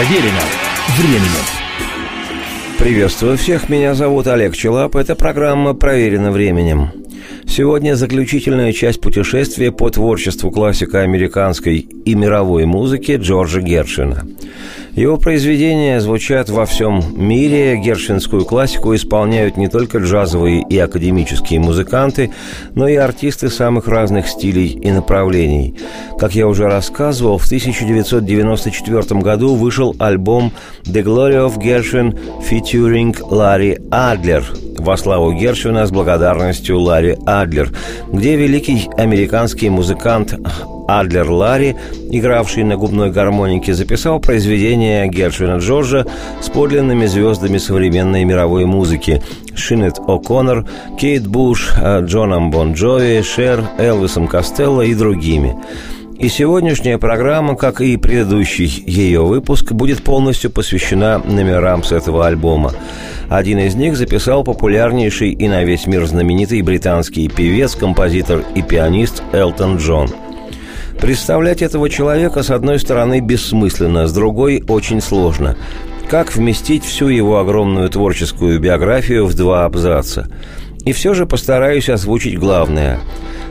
Проверено временем. Приветствую всех, меня зовут Олег Челап, это программа «Проверено временем». Сегодня заключительная часть путешествия по творчеству классика американской и мировой музыки Джорджа Гершина – его произведения звучат во всем мире, гершвинскую классику исполняют не только джазовые и академические музыканты, но и артисты самых разных стилей и направлений. Как я уже рассказывал, в 1994 году вышел альбом «The Glory of Gershwin» featuring Ларри Адлер во славу Гершвина с благодарностью Ларри Адлер, где великий американский музыкант Адлер Ларри, игравший на губной гармонике, записал произведение Гершвина Джорджа с подлинными звездами современной мировой музыки Шинет О'Коннор, Кейт Буш, Джоном Бон Джови, Шер, Элвисом Костелло и другими. И сегодняшняя программа, как и предыдущий ее выпуск, будет полностью посвящена номерам с этого альбома. Один из них записал популярнейший и на весь мир знаменитый британский певец, композитор и пианист Элтон Джон – Представлять этого человека, с одной стороны, бессмысленно, с другой – очень сложно. Как вместить всю его огромную творческую биографию в два абзаца? И все же постараюсь озвучить главное.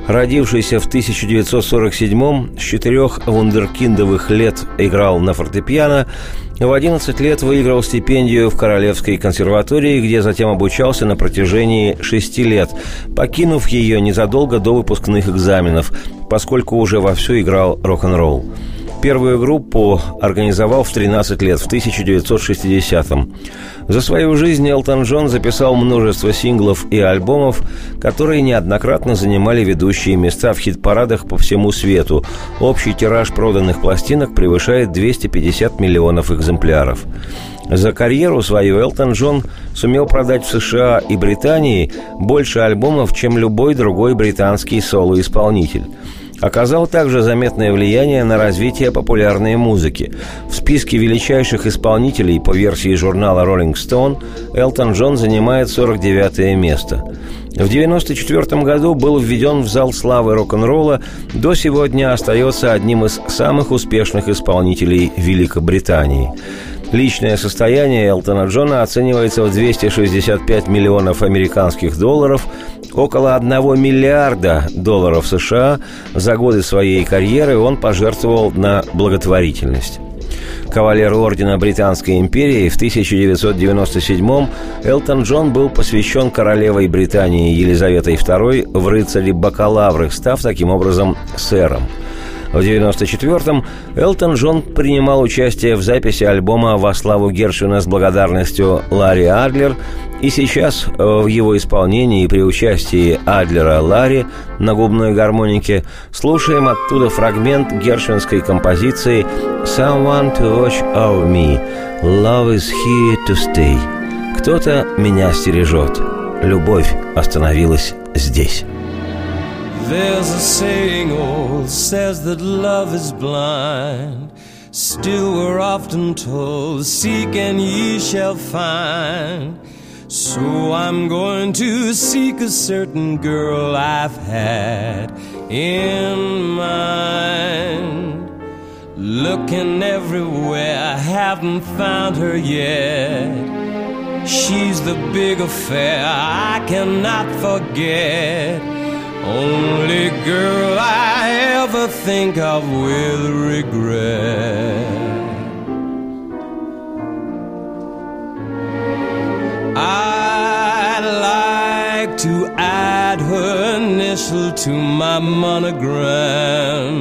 Родившийся в 1947-м, с четырех вундеркиндовых лет играл на фортепиано, в 11 лет выиграл стипендию в Королевской консерватории, где затем обучался на протяжении шести лет, покинув ее незадолго до выпускных экзаменов, поскольку уже вовсю играл рок-н-ролл. Первую группу организовал в 13 лет, в 1960-м. За свою жизнь Элтон Джон записал множество синглов и альбомов, которые неоднократно занимали ведущие места в хит-парадах по всему свету. Общий тираж проданных пластинок превышает 250 миллионов экземпляров. За карьеру свою Элтон Джон сумел продать в США и Британии больше альбомов, чем любой другой британский соло-исполнитель – оказал также заметное влияние на развитие популярной музыки. В списке величайших исполнителей по версии журнала Rolling Stone Элтон Джон занимает 49 место. В 1994 году был введен в зал славы рок-н-ролла, до сегодня остается одним из самых успешных исполнителей Великобритании. Личное состояние Элтона Джона оценивается в 265 миллионов американских долларов, около 1 миллиарда долларов США за годы своей карьеры он пожертвовал на благотворительность. Кавалер Ордена Британской империи в 1997-м Элтон Джон был посвящен королевой Британии Елизаветой II в рыцари-бакалавры, став таким образом сэром – в 1994-м Элтон Джон принимал участие в записи альбома «Во славу Гершвина» с благодарностью Ларри Адлер, и сейчас э, в его исполнении при участии Адлера Ларри на губной гармонике слушаем оттуда фрагмент гершвинской композиции «Someone to watch over me, love is here to stay». «Кто-то меня стережет, любовь остановилась здесь». There's a saying old says that love is blind. Still, we're often told, Seek and ye shall find. So I'm going to seek a certain girl I've had in mind. Looking everywhere, I haven't found her yet. She's the big affair I cannot forget. Only girl I ever think of with regret. I'd like to add her initial to my monogram.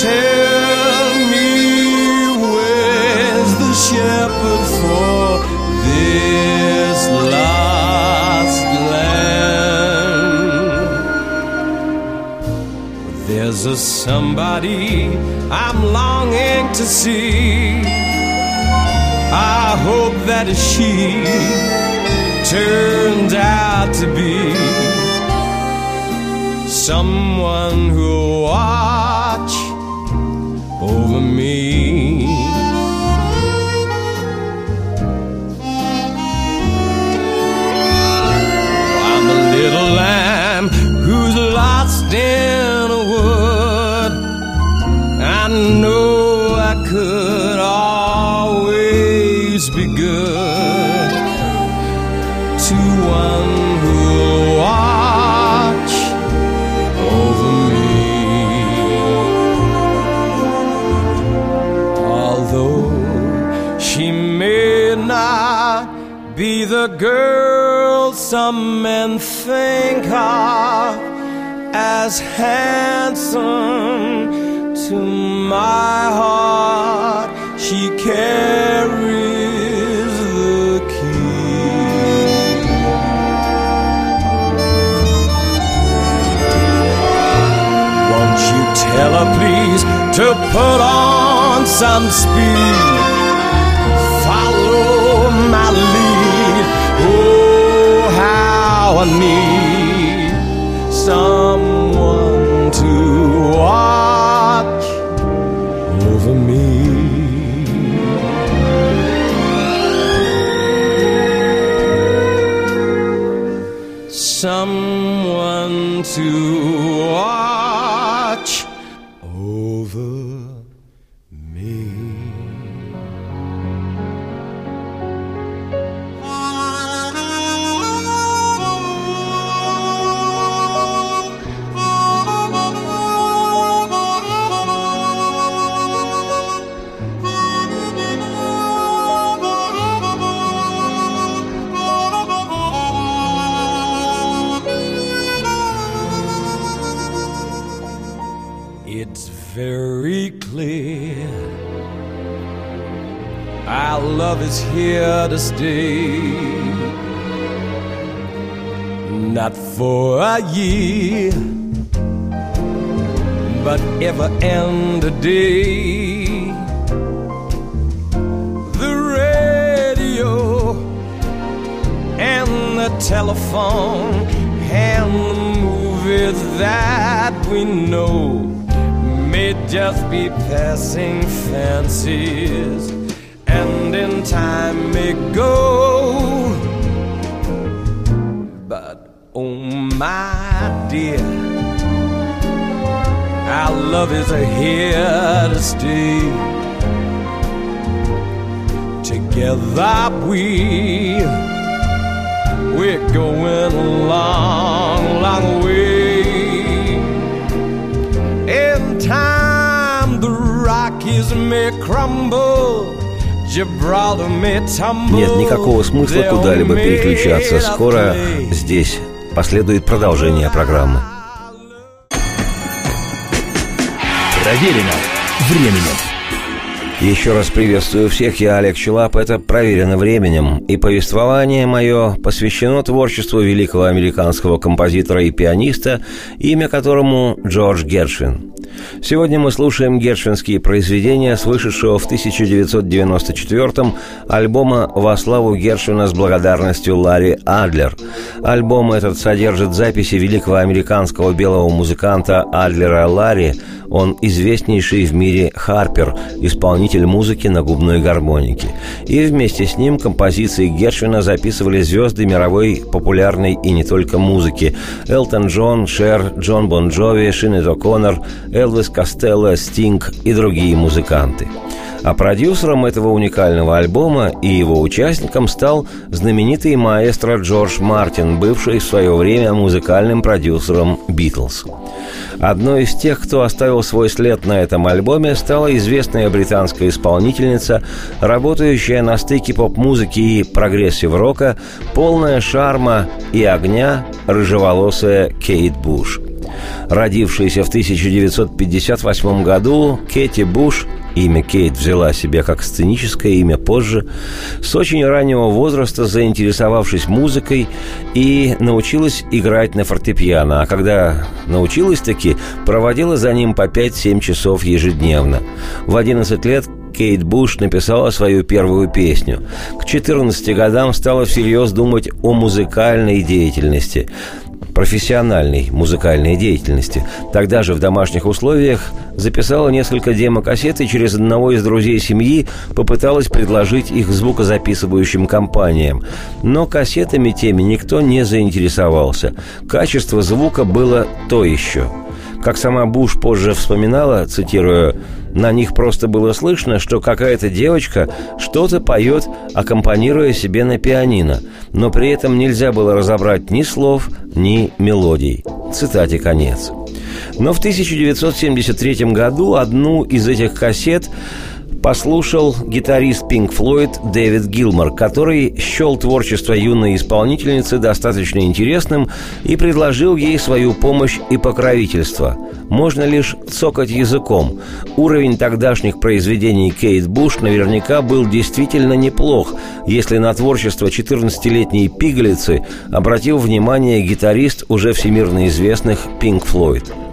Tell me where's the shepherd for this life? There's a somebody I'm longing to see. I hope that she turns out to be someone who'll watch over me. I'm a little lamb who's lost in know I could always be good to one who'll watch over me. Although she may not be the girl some men think of as handsome to my heart she carries the key. Won't you tell her please to put on some speed? Follow my lead. Oh how I need to stay. Not for a year, but ever and a day. The radio and the telephone and the movies that we know may just be passing fancies and in time may go. But oh my dear, our love is here to stay. Together we we're going a long, long way. In time, the Rockies may crumble. Нет никакого смысла куда-либо переключаться. Скоро здесь последует продолжение программы. Проверено временем. Еще раз приветствую всех, я Олег Челап, это «Проверено временем», и повествование мое посвящено творчеству великого американского композитора и пианиста, имя которому Джордж Гершвин. Сегодня мы слушаем гершвинские произведения с вышедшего в 1994-м альбома «Во славу Гершвина с благодарностью Ларри Адлер». Альбом этот содержит записи великого американского белого музыканта Адлера Ларри, он известнейший в мире Харпер, исполнитель музыки на губной гармонике. И вместе с ним композиции Гершвина записывали звезды мировой популярной и не только музыки. Элтон Джон, Шер, Джон Бон Джови, Шинет О'Коннор, Элвис Костелло, Стинг и другие музыканты. А продюсером этого уникального альбома и его участником стал знаменитый маэстро Джордж Мартин, бывший в свое время музыкальным продюсером «Битлз». Одной из тех, кто оставил свой след на этом альбоме, стала известная британская исполнительница, работающая на стыке поп-музыки и прогрессив-рока, полная шарма и огня, рыжеволосая Кейт Буш – Родившаяся в 1958 году, Кэти Буш, имя Кейт взяла себе как сценическое имя позже, с очень раннего возраста заинтересовавшись музыкой и научилась играть на фортепиано, а когда научилась таки, проводила за ним по 5-7 часов ежедневно. В 11 лет Кейт Буш написала свою первую песню. К 14 годам стала всерьез думать о музыкальной деятельности профессиональной музыкальной деятельности. Тогда же в домашних условиях записала несколько демокассет и через одного из друзей семьи попыталась предложить их звукозаписывающим компаниям. Но кассетами теми никто не заинтересовался. Качество звука было то еще. Как сама Буш позже вспоминала, цитирую, «На них просто было слышно, что какая-то девочка что-то поет, аккомпанируя себе на пианино, но при этом нельзя было разобрать ни слов, ни мелодий». Цитате конец. Но в 1973 году одну из этих кассет послушал гитарист Pink Floyd Дэвид Гилмор, который счел творчество юной исполнительницы достаточно интересным и предложил ей свою помощь и покровительство. Можно лишь цокать языком. Уровень тогдашних произведений Кейт Буш наверняка был действительно неплох, если на творчество 14-летней пигалицы обратил внимание гитарист уже всемирно известных Pink Floyd.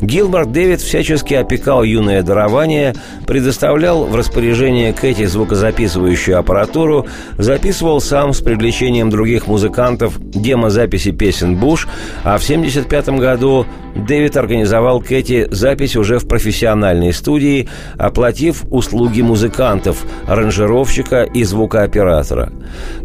Гилберт Дэвид всячески опекал юное дарование, предоставлял в распоряжение Кэти звукозаписывающую аппаратуру, записывал сам с привлечением других музыкантов демозаписи песен Буш, а в 1975 году Дэвид организовал Кэти запись уже в профессиональной студии, оплатив услуги музыкантов, аранжировщика и звукооператора.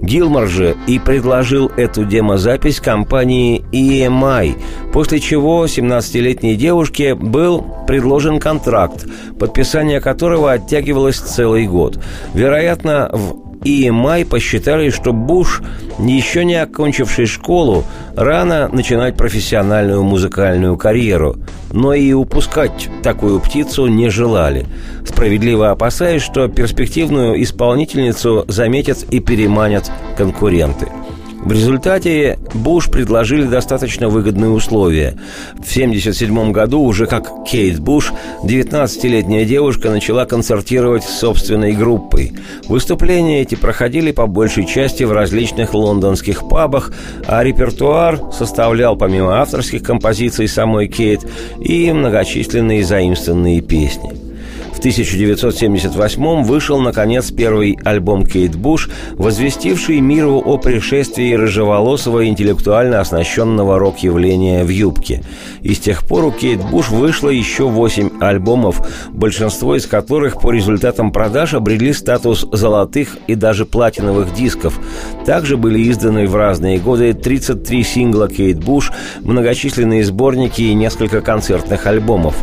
Гилмор же и предложил эту демозапись компании EMI, после чего 17-летней девушке был предложен контракт, подписание которого оттягивалось целый год. Вероятно, в EMI посчитали, что Буш, еще не окончивший школу, рано начинать профессиональную музыкальную карьеру, но и упускать такую птицу не желали, справедливо опасаясь, что перспективную исполнительницу заметят и переманят конкуренты – в результате Буш предложили достаточно выгодные условия. В 1977 году уже как Кейт Буш, 19-летняя девушка начала концертировать с собственной группой. Выступления эти проходили по большей части в различных лондонских пабах, а репертуар составлял помимо авторских композиций самой Кейт и многочисленные заимствованные песни – в 1978 вышел, наконец, первый альбом Кейт Буш, возвестивший миру о пришествии рыжеволосого интеллектуально оснащенного рок-явления в юбке. И с тех пор у Кейт Буш вышло еще восемь альбомов, большинство из которых по результатам продаж обрели статус золотых и даже платиновых дисков. Также были изданы в разные годы 33 сингла Кейт Буш, многочисленные сборники и несколько концертных альбомов.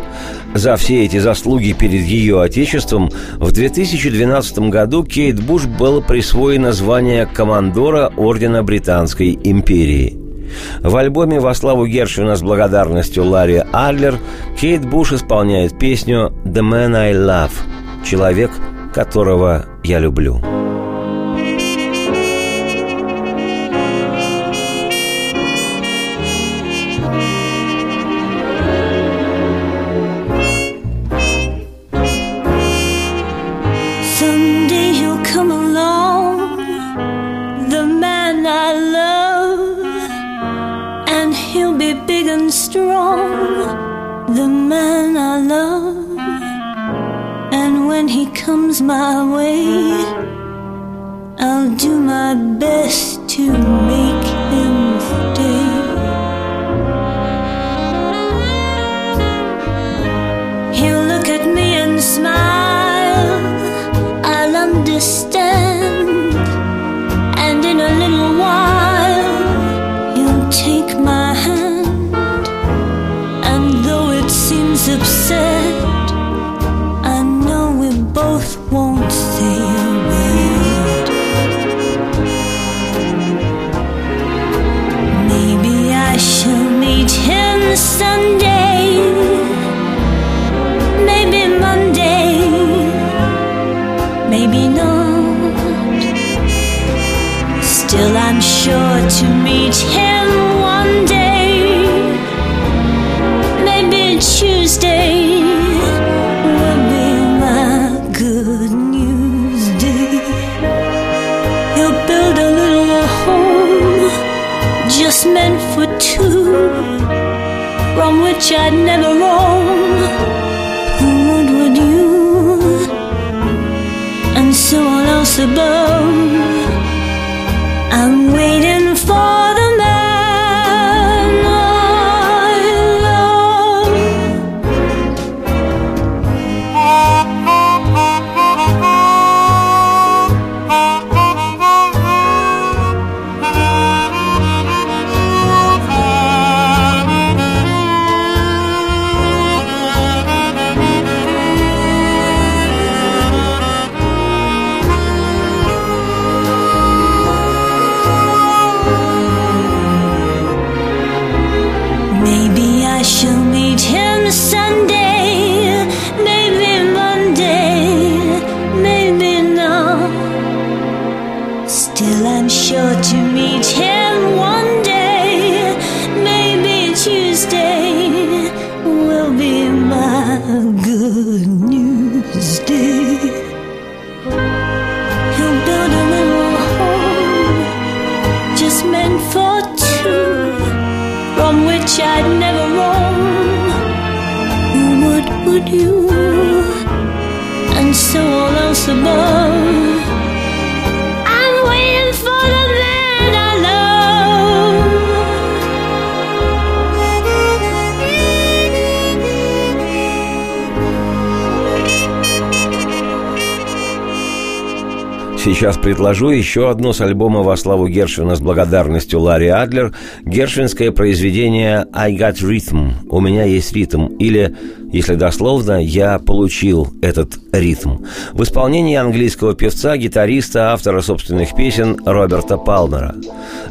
За все эти заслуги перед ее отечеством в 2012 году Кейт Буш было присвоено звание командора Ордена Британской империи. В альбоме «Во славу Гершвина» с благодарностью Ларри Адлер Кейт Буш исполняет песню «The Man I Love» – «Человек, которого я люблю». Сейчас предложу еще одно с альбома во славу Гершвина с благодарностью Ларри Адлер, гершвинское произведение «I got rhythm» – «У меня есть ритм» или если дословно, я получил этот ритм. В исполнении английского певца, гитариста, автора собственных песен Роберта Палмера.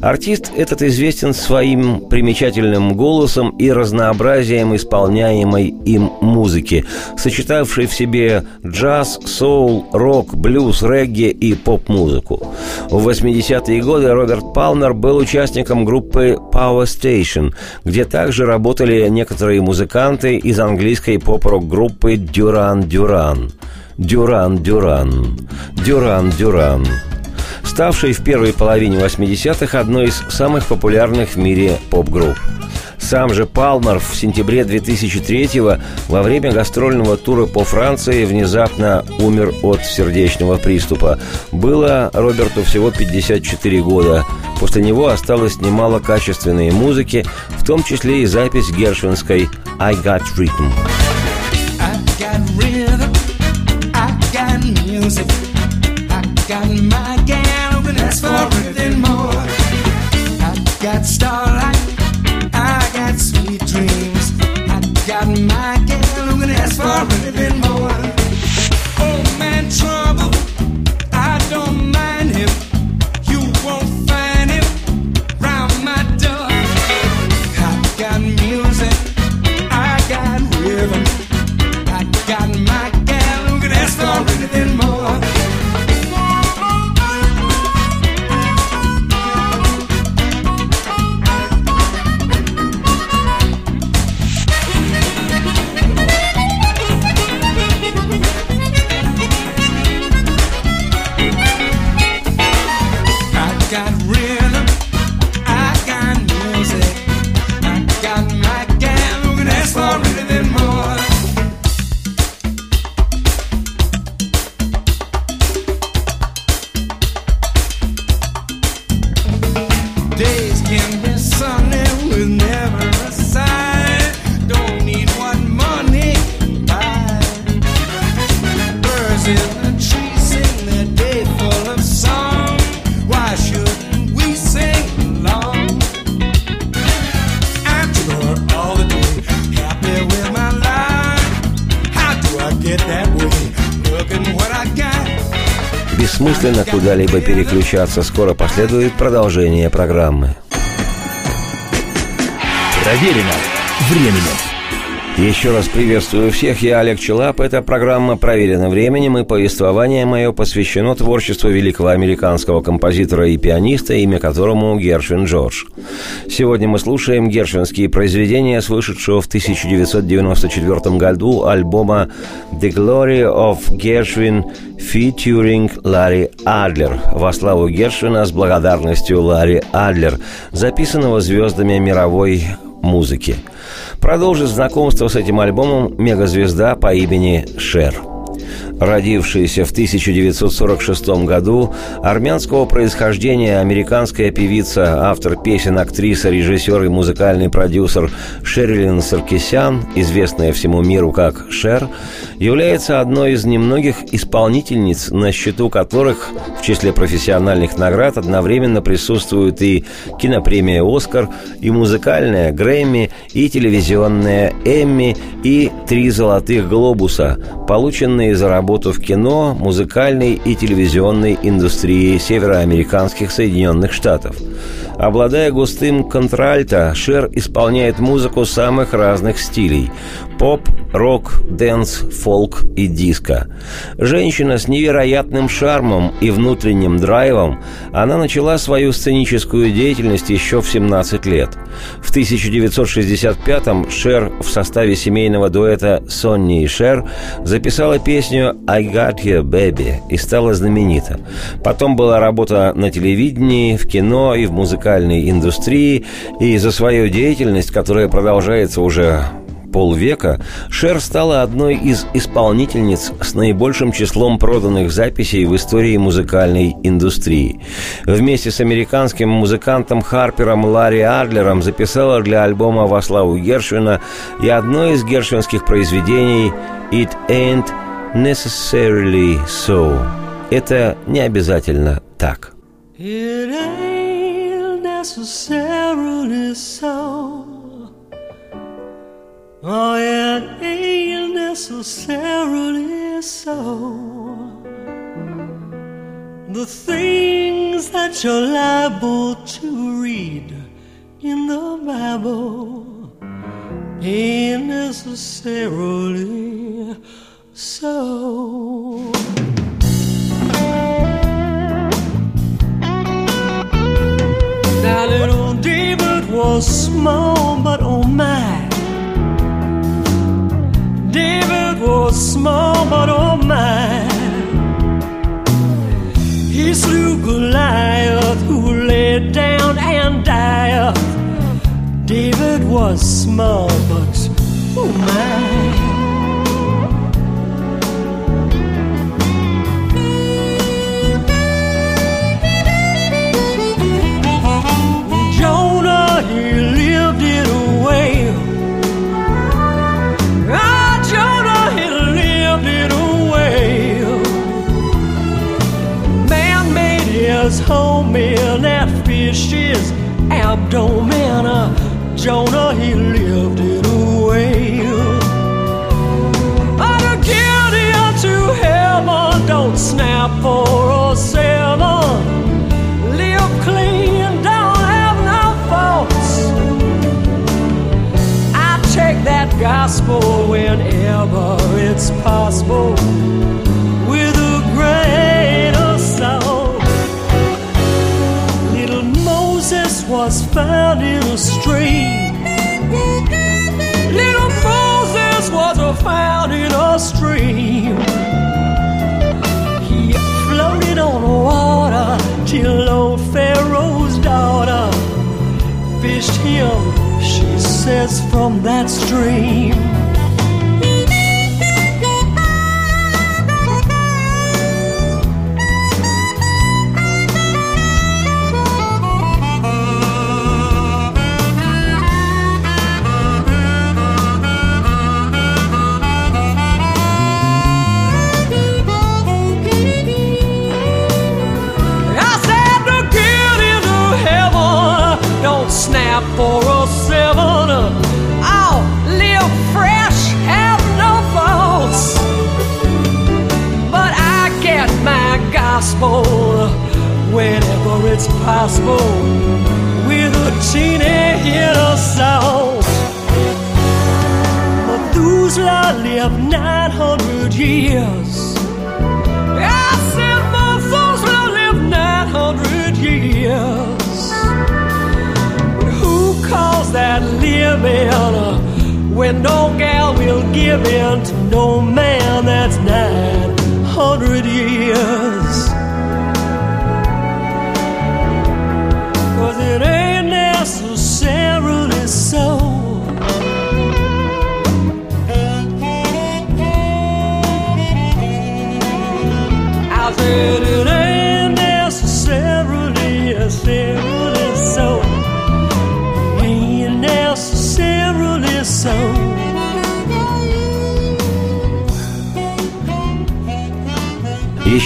Артист этот известен своим примечательным голосом и разнообразием исполняемой им музыки, сочетавшей в себе джаз, соул, рок, блюз, регги и поп-музыку. В 80-е годы Роберт Палмер был участником группы Power Station, где также работали некоторые музыканты из английской поп-рок группы Дюран Дюран. Дюран Дюран. Дюран Дюран ставшей в первой половине 80-х одной из самых популярных в мире поп-групп. Сам же Палмер в сентябре 2003-го во время гастрольного тура по Франции внезапно умер от сердечного приступа. Было Роберту всего 54 года. После него осталось немало качественной музыки, в том числе и запись гершвинской «I Got Rhythm». Got my gal can ask for anything more. I got starlight, Sweet dreams, I got my gal who can ask for anything more. Бессмысленно куда-либо переключаться. Скоро последует продолжение программы. Проверено временем. Еще раз приветствую всех, я Олег Челап. Эта программа «Проверена временем» и повествование мое посвящено творчеству великого американского композитора и пианиста, имя которому Гершвин Джордж. Сегодня мы слушаем гершвинские произведения вышедшего в 1994 году альбома «The Glory of Gershwin featuring Ларри Адлер» во славу Гершвина с благодарностью Ларри Адлер, записанного звездами мировой музыки. Продолжит знакомство с этим альбомом мегазвезда по имени Шер. Родившаяся в 1946 году, армянского происхождения американская певица, автор песен, актриса, режиссер и музыкальный продюсер Шерилин Саркисян, известная всему миру как Шер, является одной из немногих исполнительниц, на счету которых в числе профессиональных наград одновременно присутствуют и кинопремия «Оскар», и музыкальная «Грэмми», и телевизионная «Эмми», и три «Золотых глобуса», полученные за работу в кино, музыкальной и телевизионной индустрии североамериканских Соединенных Штатов. Обладая густым контральто, Шер исполняет музыку самых разных стилей – поп, рок, dance, фолк и диско. Женщина с невероятным шармом и внутренним драйвом, она начала свою сценическую деятельность еще в 17 лет. В 1965-м Шер в составе семейного дуэта «Сонни и Шер» записала песню «I Got You, Babe» и стала знаменита. Потом была работа на телевидении, в кино и в музыкальной индустрии, и за свою деятельность, которая продолжается уже полвека Шер стала одной из исполнительниц с наибольшим числом проданных записей в истории музыкальной индустрии. Вместе с американским музыкантом Харпером Ларри Адлером записала для альбома во славу Гершвина и одно из гершвинских произведений «It ain't necessarily so». Это не обязательно так. It ain't necessarily so. Oh, it ain't necessarily so. The things that you're liable to read in the Bible ain't necessarily so. Now little David was small, but oh my. Was small, but oh my. He slew Goliath, who lay down and died. David was small, but oh my. In that fish's abdomen. Ah, Jonah, he lived in a whale. Ah, to get into heaven, don't snap for a seven. Live clean, don't have no faults. I take that gospel whenever it's possible was found in a stream. Little Moses was found in a stream. He floated on water till old Pharaoh's daughter fished him, she says, from that stream. Whenever it's possible with a teeny of salt. Methuselah lived 900 years. I said Methuselah lived 900 years. But who calls that living when no gal will give in to no man that's 900 years?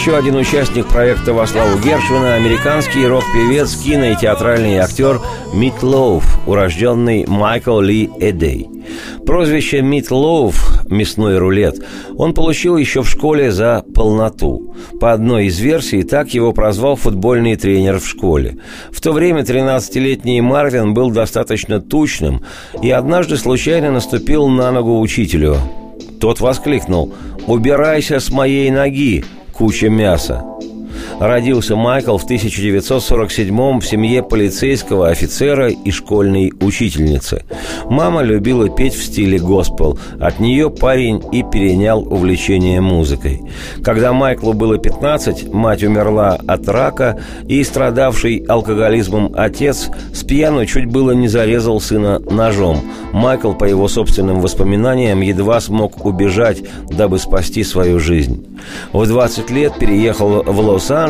Еще один участник проекта во славу Гершвина – американский рок-певец, кино и театральный актер Мит Лоуф, урожденный Майкл Ли Эдей. Прозвище Мит Лоуф – «мясной рулет» он получил еще в школе за полноту. По одной из версий, так его прозвал футбольный тренер в школе. В то время 13-летний Марвин был достаточно тучным и однажды случайно наступил на ногу учителю. Тот воскликнул «Убирайся с моей ноги, куча мяса!» Родился Майкл в 1947 в семье полицейского офицера и школьной учительницы. Мама любила петь в стиле госпел. От нее парень и перенял увлечение музыкой. Когда Майклу было 15, мать умерла от рака, и страдавший алкоголизмом отец с пьяну чуть было не зарезал сына ножом. Майкл, по его собственным воспоминаниям, едва смог убежать, дабы спасти свою жизнь. В 20 лет переехал в Лос-Анджелес,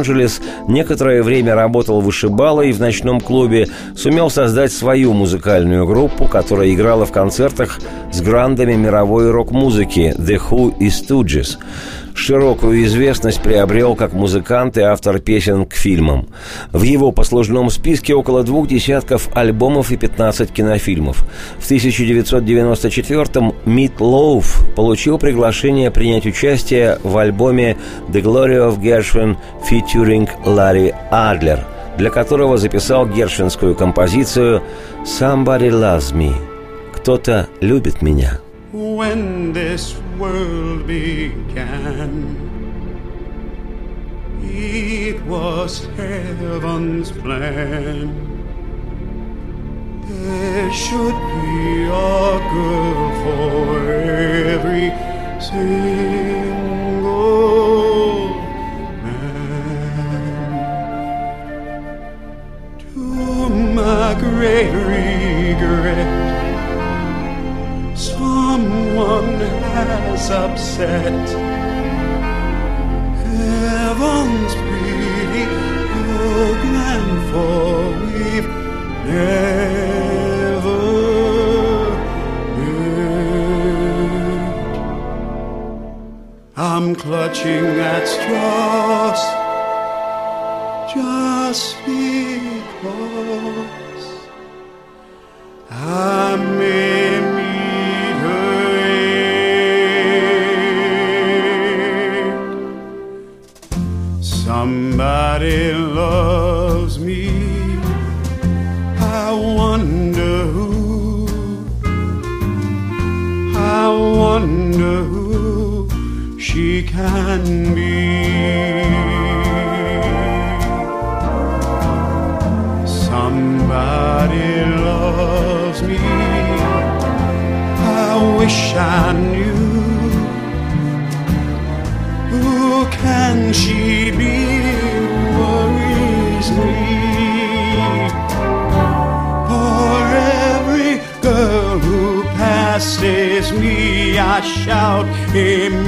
некоторое время работал вышибалой в ночном клубе, сумел создать свою музыкальную группу, которая играла в концертах с грандами мировой рок-музыки The Who и Stooges – широкую известность приобрел как музыкант и автор песен к фильмам. В его послужном списке около двух десятков альбомов и 15 кинофильмов. В 1994-м Мит Лоуф получил приглашение принять участие в альбоме «The Glory of Gershwin» featuring Ларри Адлер, для которого записал гершвинскую композицию «Somebody Loves Me» – «Кто-то любит меня». When this world began. It was heaven's plan. There should be a girl for every single man. To my great regret someone has upset heaven's pretty program, for we've never met. I'm clutching at straws just because I may Somebody loves me. I wonder who. I wonder who she can be. Somebody loves me. I wish I knew. shout, Amen.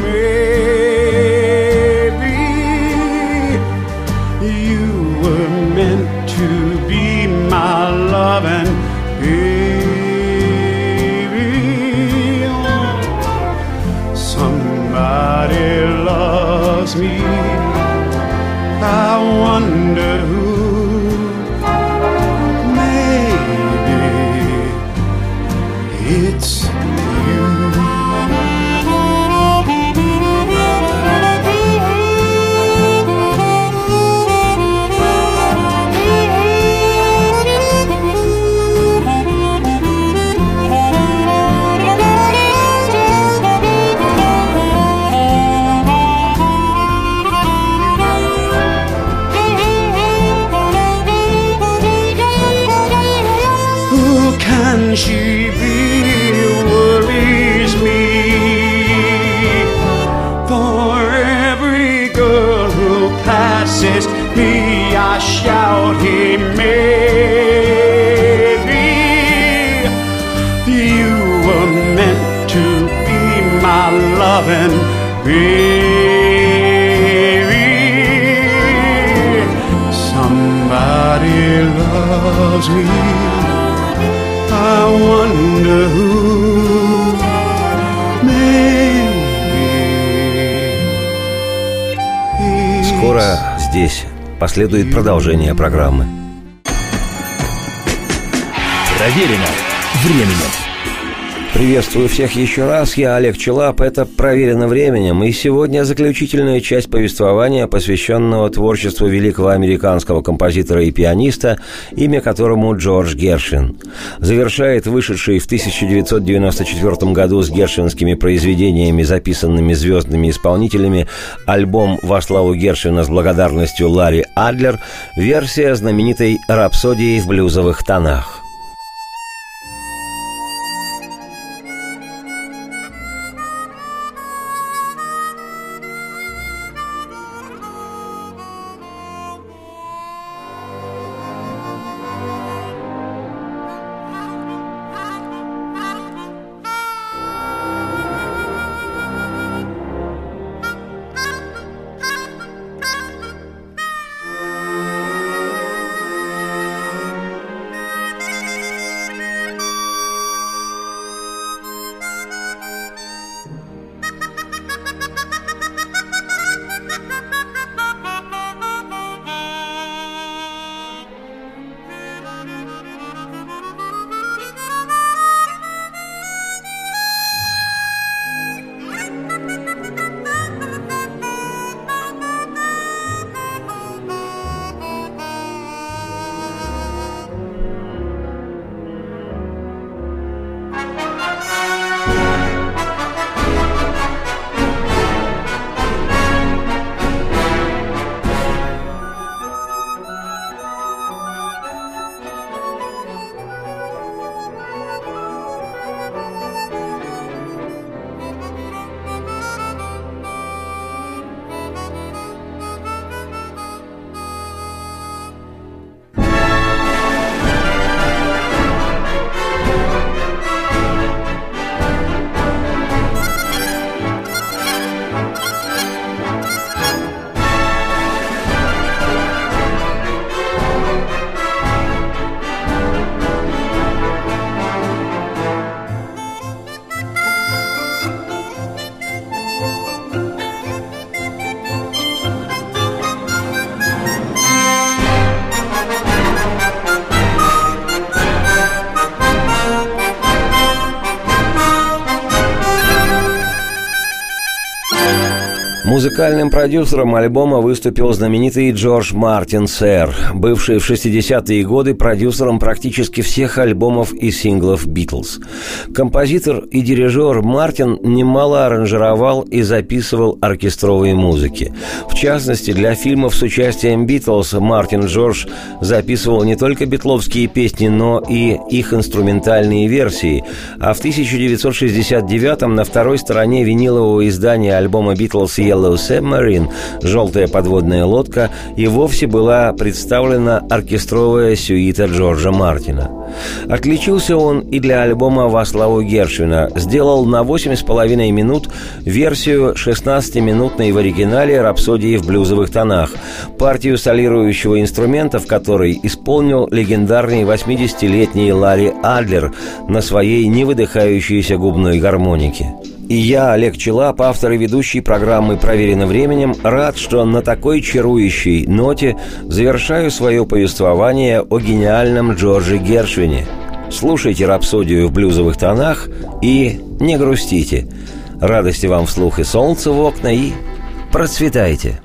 Последует продолжение программы. Проверено временем. Приветствую всех еще раз. Я Олег Челап. Это «Проверено временем». И сегодня заключительная часть повествования, посвященного творчеству великого американского композитора и пианиста, имя которому Джордж Гершвин. Завершает вышедший в 1994 году с гершвинскими произведениями, записанными звездными исполнителями, альбом «Во славу Гершвина» с благодарностью Ларри Адлер, версия знаменитой «Рапсодии в блюзовых тонах». Музыкальным продюсером альбома выступил знаменитый Джордж Мартин Сэр, бывший в 60-е годы продюсером практически всех альбомов и синглов «Битлз». Композитор и дирижер Мартин немало аранжировал и записывал оркестровые музыки. В частности, для фильмов с участием «Битлз» Мартин Джордж записывал не только битловские песни, но и их инструментальные версии, а в 1969-м на второй стороне винилового издания альбома «Битлз» Yellow Submarine «Желтая подводная лодка» и вовсе была представлена оркестровая сюита Джорджа Мартина. Отличился он и для альбома «Во славу Гершвина». Сделал на 8,5 минут версию 16-минутной в оригинале «Рапсодии в блюзовых тонах», партию солирующего инструмента, в которой исполнил легендарный 80-летний Ларри Адлер на своей невыдыхающейся губной гармонике. И я, Олег Челап, автор и ведущий программы «Проверено временем», рад, что на такой чарующей ноте завершаю свое повествование о гениальном Джорджи Гершвине. Слушайте рапсодию в блюзовых тонах и не грустите. Радости вам вслух и солнца в окна, и процветайте!